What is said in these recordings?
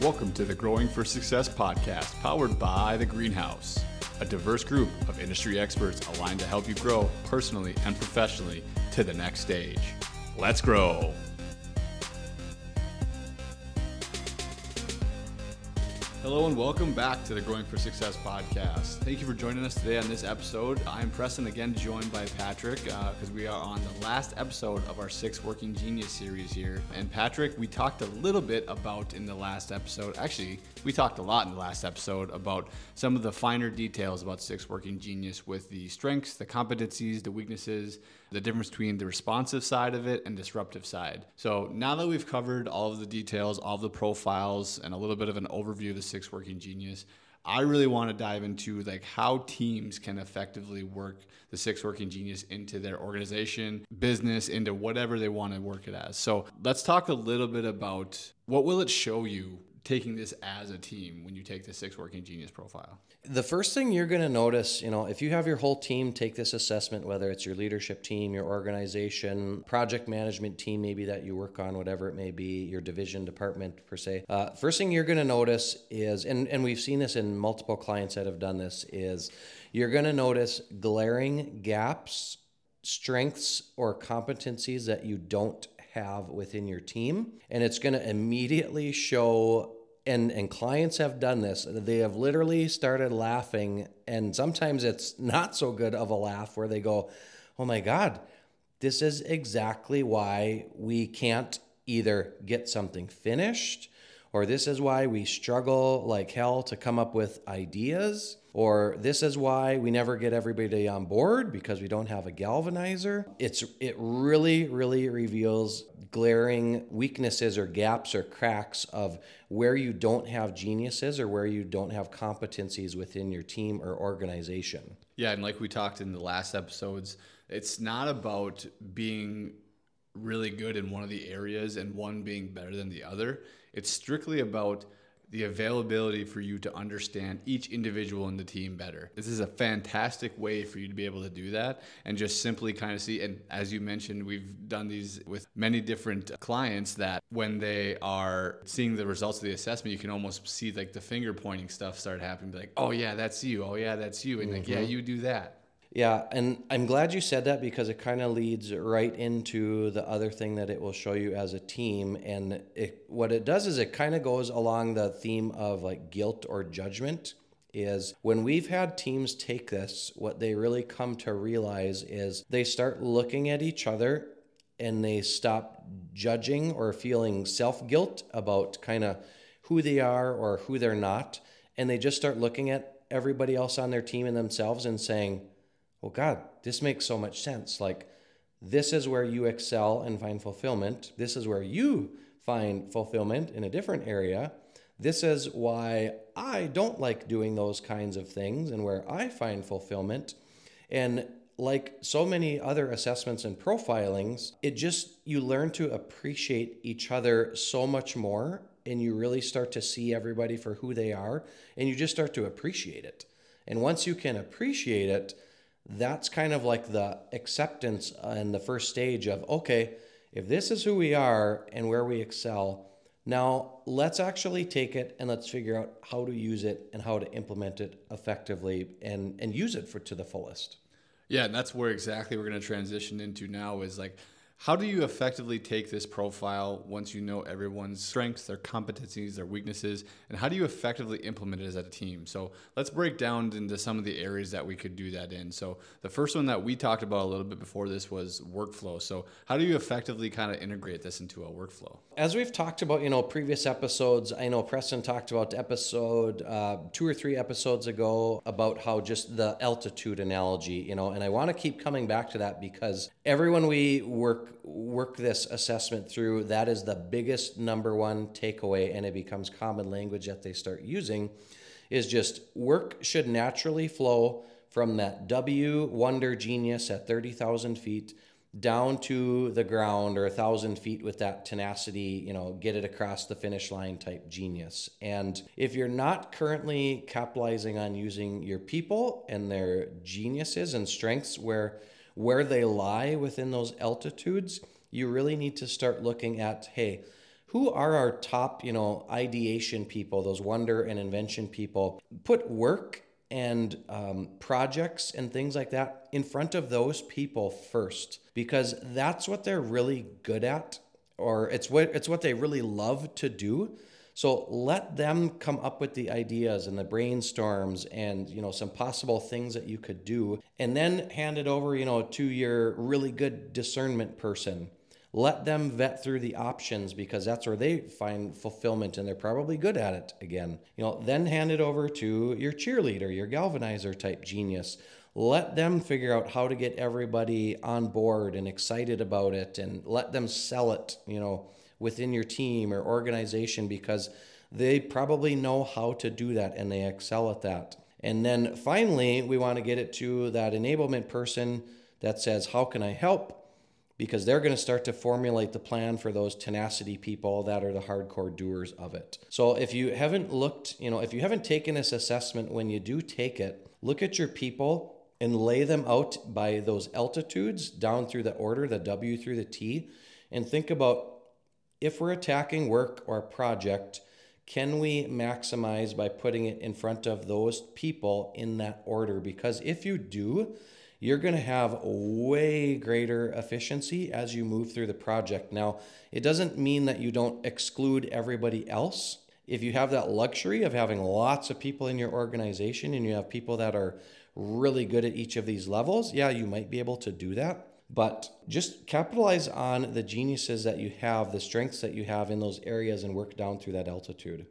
Welcome to the Growing for Success podcast, powered by The Greenhouse, a diverse group of industry experts aligned to help you grow personally and professionally to the next stage. Let's grow. Hello and welcome back to the Growing for Success podcast. Thank you for joining us today on this episode. I'm Preston, again joined by Patrick because uh, we are on the last episode of our Six Working Genius series here. And Patrick, we talked a little bit about in the last episode, actually, we talked a lot in the last episode about some of the finer details about Six Working Genius with the strengths, the competencies, the weaknesses, the difference between the responsive side of it and disruptive side. So now that we've covered all of the details, all of the profiles, and a little bit of an overview of the Six Working Genius, I really want to dive into like how teams can effectively work the six working genius into their organization, business, into whatever they want to work it as. So let's talk a little bit about what will it show you taking this as a team when you take the six working genius profile? The first thing you're going to notice, you know, if you have your whole team take this assessment, whether it's your leadership team, your organization, project management team, maybe that you work on, whatever it may be, your division, department per se. Uh, first thing you're going to notice is, and, and we've seen this in multiple clients that have done this, is you're going to notice glaring gaps, strengths, or competencies that you don't have within your team. And it's going to immediately show and and clients have done this they have literally started laughing and sometimes it's not so good of a laugh where they go oh my god this is exactly why we can't either get something finished or this is why we struggle like hell to come up with ideas or this is why we never get everybody on board because we don't have a galvanizer. It's it really really reveals glaring weaknesses or gaps or cracks of where you don't have geniuses or where you don't have competencies within your team or organization. Yeah and like we talked in the last episodes it's not about being really good in one of the areas and one being better than the other it's strictly about the availability for you to understand each individual in the team better. This is a fantastic way for you to be able to do that and just simply kind of see. And as you mentioned, we've done these with many different clients that when they are seeing the results of the assessment, you can almost see like the finger pointing stuff start happening. Be like, oh yeah, that's you. Oh yeah, that's you. And mm-hmm. like, yeah, mm-hmm. you do that. Yeah, and I'm glad you said that because it kind of leads right into the other thing that it will show you as a team. And it, what it does is it kind of goes along the theme of like guilt or judgment. Is when we've had teams take this, what they really come to realize is they start looking at each other and they stop judging or feeling self guilt about kind of who they are or who they're not. And they just start looking at everybody else on their team and themselves and saying, well, God, this makes so much sense. Like, this is where you excel and find fulfillment. This is where you find fulfillment in a different area. This is why I don't like doing those kinds of things and where I find fulfillment. And like so many other assessments and profilings, it just, you learn to appreciate each other so much more and you really start to see everybody for who they are and you just start to appreciate it. And once you can appreciate it, that's kind of like the acceptance and the first stage of okay, if this is who we are and where we excel, now let's actually take it and let's figure out how to use it and how to implement it effectively and and use it for to the fullest. Yeah, and that's where exactly we're going to transition into now is like how do you effectively take this profile once you know everyone's strengths, their competencies, their weaknesses, and how do you effectively implement it as a team? So let's break down into some of the areas that we could do that in. So the first one that we talked about a little bit before this was workflow. So how do you effectively kind of integrate this into a workflow? As we've talked about, you know, previous episodes, I know Preston talked about episode uh, two or three episodes ago about how just the altitude analogy, you know, and I want to keep coming back to that because everyone we work work this assessment through, that is the biggest number one takeaway, and it becomes common language that they start using, is just work should naturally flow from that W wonder genius at 30,000 feet down to the ground or a thousand feet with that tenacity, you know, get it across the finish line type genius. And if you're not currently capitalizing on using your people and their geniuses and strengths where where they lie within those altitudes, you really need to start looking at hey, who are our top, you know, ideation people, those wonder and invention people? Put work and um, projects and things like that in front of those people first because that's what they're really good at or it's what it's what they really love to do so let them come up with the ideas and the brainstorms and you know some possible things that you could do and then hand it over you know to your really good discernment person let them vet through the options because that's where they find fulfillment and they're probably good at it again. You know, then hand it over to your cheerleader, your galvanizer type genius. Let them figure out how to get everybody on board and excited about it and let them sell it, you know, within your team or organization because they probably know how to do that and they excel at that. And then finally, we want to get it to that enablement person that says, How can I help? because they're going to start to formulate the plan for those tenacity people that are the hardcore doers of it. So if you haven't looked, you know, if you haven't taken this assessment when you do take it, look at your people and lay them out by those altitudes down through the order, the W through the T, and think about if we're attacking work or project, can we maximize by putting it in front of those people in that order? Because if you do, you're going to have way greater efficiency as you move through the project. Now, it doesn't mean that you don't exclude everybody else. If you have that luxury of having lots of people in your organization and you have people that are really good at each of these levels, yeah, you might be able to do that. But just capitalize on the geniuses that you have, the strengths that you have in those areas, and work down through that altitude.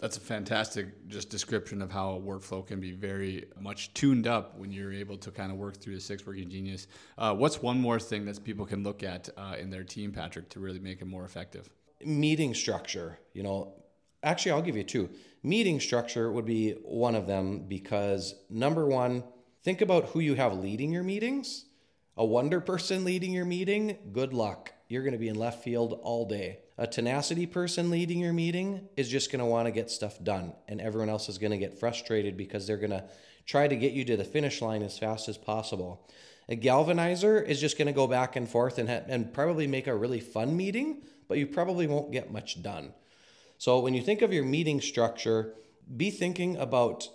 That's a fantastic just description of how a workflow can be very much tuned up when you're able to kind of work through the six working genius. Uh, what's one more thing that people can look at uh, in their team, Patrick, to really make it more effective? Meeting structure. You know, actually, I'll give you two. Meeting structure would be one of them because number one, think about who you have leading your meetings. A wonder person leading your meeting, good luck. You're going to be in left field all day. A tenacity person leading your meeting is just going to want to get stuff done, and everyone else is going to get frustrated because they're going to try to get you to the finish line as fast as possible. A galvanizer is just going to go back and forth and, ha- and probably make a really fun meeting, but you probably won't get much done. So when you think of your meeting structure, be thinking about,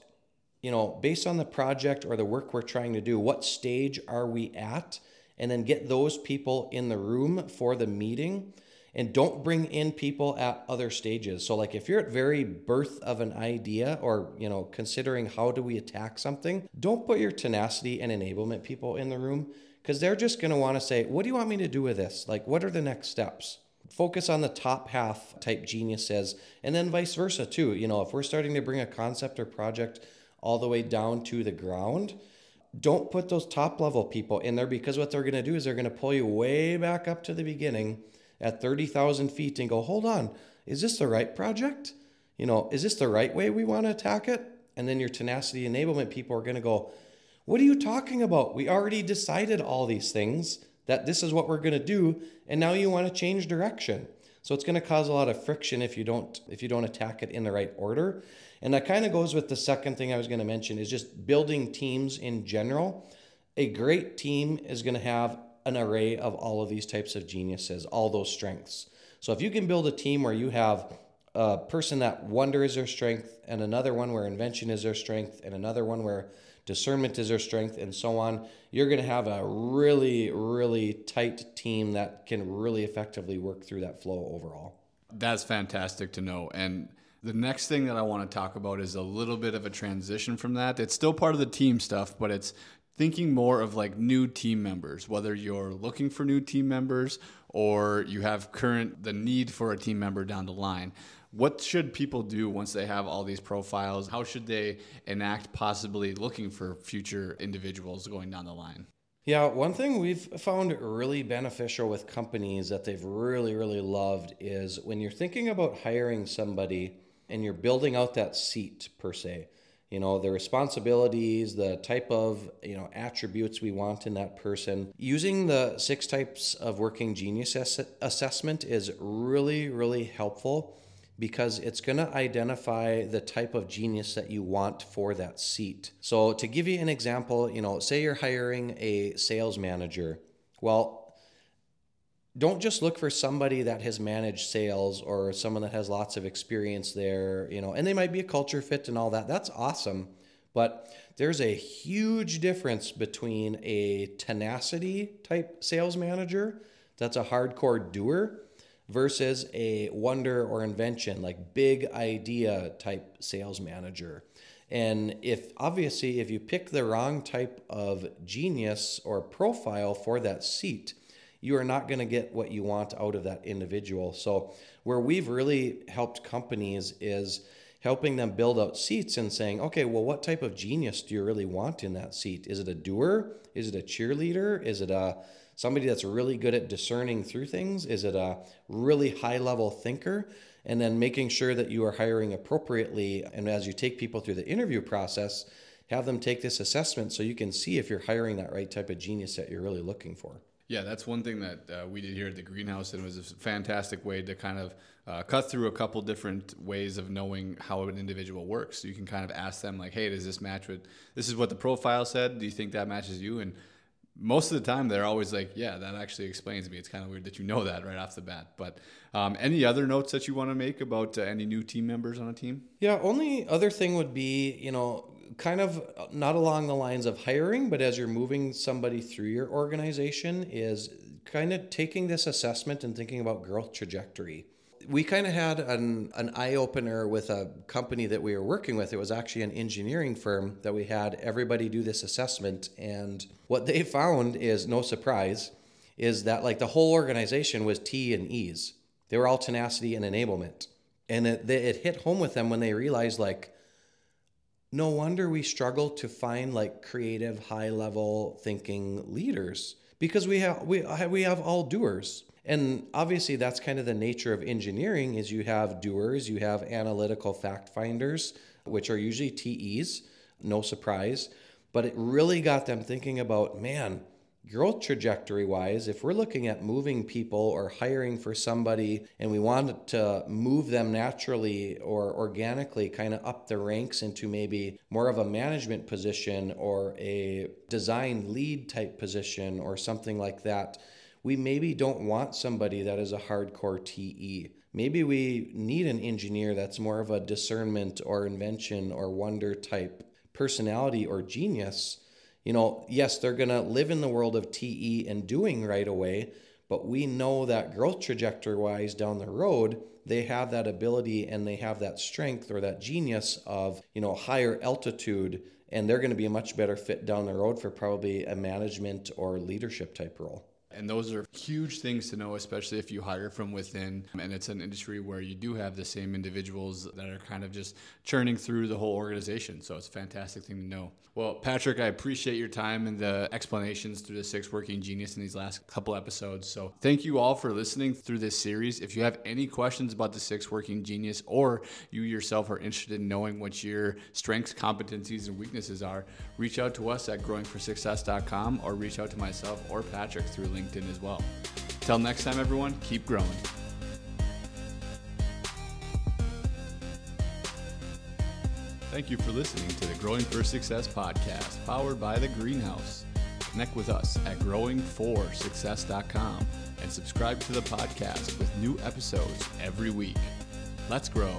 you know, based on the project or the work we're trying to do, what stage are we at? And then get those people in the room for the meeting. And don't bring in people at other stages. So like if you're at very birth of an idea or you know considering how do we attack something don't put your tenacity and enablement people in the room because they're just going to want to say what do you want me to do with this? Like what are the next steps? Focus on the top half type geniuses and then vice versa too you know if we're starting to bring a concept or project all the way down to the ground don't put those top level people in there because what they're going to do is they're going to pull you way back up to the beginning at 30,000 feet and go, hold on, is this the right project? You know, is this the right way we want to attack it? And then your tenacity enablement people are going to go, what are you talking about? We already decided all these things that this is what we're going to do and now you want to change direction. So it's going to cause a lot of friction if you don't if you don't attack it in the right order. And that kind of goes with the second thing I was going to mention is just building teams in general. A great team is going to have an array of all of these types of geniuses, all those strengths. So if you can build a team where you have a person that wonder is their strength, and another one where invention is their strength, and another one where discernment is their strength, and so on, you're going to have a really, really tight team that can really effectively work through that flow overall. That's fantastic to know. And the next thing that I want to talk about is a little bit of a transition from that. It's still part of the team stuff, but it's thinking more of like new team members, whether you're looking for new team members or you have current the need for a team member down the line. What should people do once they have all these profiles? How should they enact possibly looking for future individuals going down the line? Yeah, one thing we've found really beneficial with companies that they've really, really loved is when you're thinking about hiring somebody and you're building out that seat per se. You know the responsibilities the type of you know attributes we want in that person. Using the six types of working genius ass- assessment is really really helpful because it's going to identify the type of genius that you want for that seat. So to give you an example you know say you're hiring a sales manager. Well don't just look for somebody that has managed sales or someone that has lots of experience there, you know, and they might be a culture fit and all that. That's awesome. But there's a huge difference between a tenacity type sales manager that's a hardcore doer versus a wonder or invention, like big idea type sales manager. And if obviously, if you pick the wrong type of genius or profile for that seat, you are not going to get what you want out of that individual. So, where we've really helped companies is helping them build out seats and saying, okay, well, what type of genius do you really want in that seat? Is it a doer? Is it a cheerleader? Is it a somebody that's really good at discerning through things? Is it a really high level thinker? And then making sure that you are hiring appropriately. And as you take people through the interview process, have them take this assessment so you can see if you're hiring that right type of genius that you're really looking for. Yeah, that's one thing that uh, we did here at the greenhouse, and it was a fantastic way to kind of uh, cut through a couple different ways of knowing how an individual works. So you can kind of ask them, like, "Hey, does this match with? This is what the profile said. Do you think that matches you?" And most of the time, they're always like, "Yeah, that actually explains me." It's kind of weird that you know that right off the bat. But um, any other notes that you want to make about uh, any new team members on a team? Yeah, only other thing would be, you know, kind of uh, not along the lines of hiring, but as you're moving somebody through your organization, is kind of taking this assessment and thinking about growth trajectory. We kind of had an, an eye opener with a company that we were working with. It was actually an engineering firm that we had everybody do this assessment. And what they found is no surprise, is that like the whole organization was T and E's. They were all tenacity and enablement. And it, it hit home with them when they realized, like, no wonder we struggle to find like creative high level thinking leaders because we have we we have all doers. And obviously that's kind of the nature of engineering is you have doers you have analytical fact finders which are usually TEs no surprise. But it really got them thinking about man growth trajectory wise, if we're looking at moving people or hiring for somebody and we want to move them naturally or organically kind of up the ranks into maybe more of a management position or a design lead type position or something like that, we maybe don't want somebody that is a hardcore TE. Maybe we need an engineer that's more of a discernment or invention or wonder type personality or genius you know, yes, they're going to live in the world of TE and doing right away, but we know that growth trajectory wise down the road, they have that ability and they have that strength or that genius of, you know, higher altitude and they're going to be a much better fit down the road for probably a management or leadership type role. And those are huge things to know, especially if you hire from within. And it's an industry where you do have the same individuals that are kind of just churning through the whole organization. So it's a fantastic thing to know. Well, Patrick, I appreciate your time and the explanations through the six working genius in these last couple episodes. So thank you all for listening through this series. If you have any questions about the six working genius or you yourself are interested in knowing what your strengths, competencies, and weaknesses are, reach out to us at growing4success.com or reach out to myself or Patrick through LinkedIn. LinkedIn as well. Till next time, everyone, keep growing. Thank you for listening to the Growing for Success podcast, powered by The Greenhouse. Connect with us at growing4success.com and subscribe to the podcast with new episodes every week. Let's grow.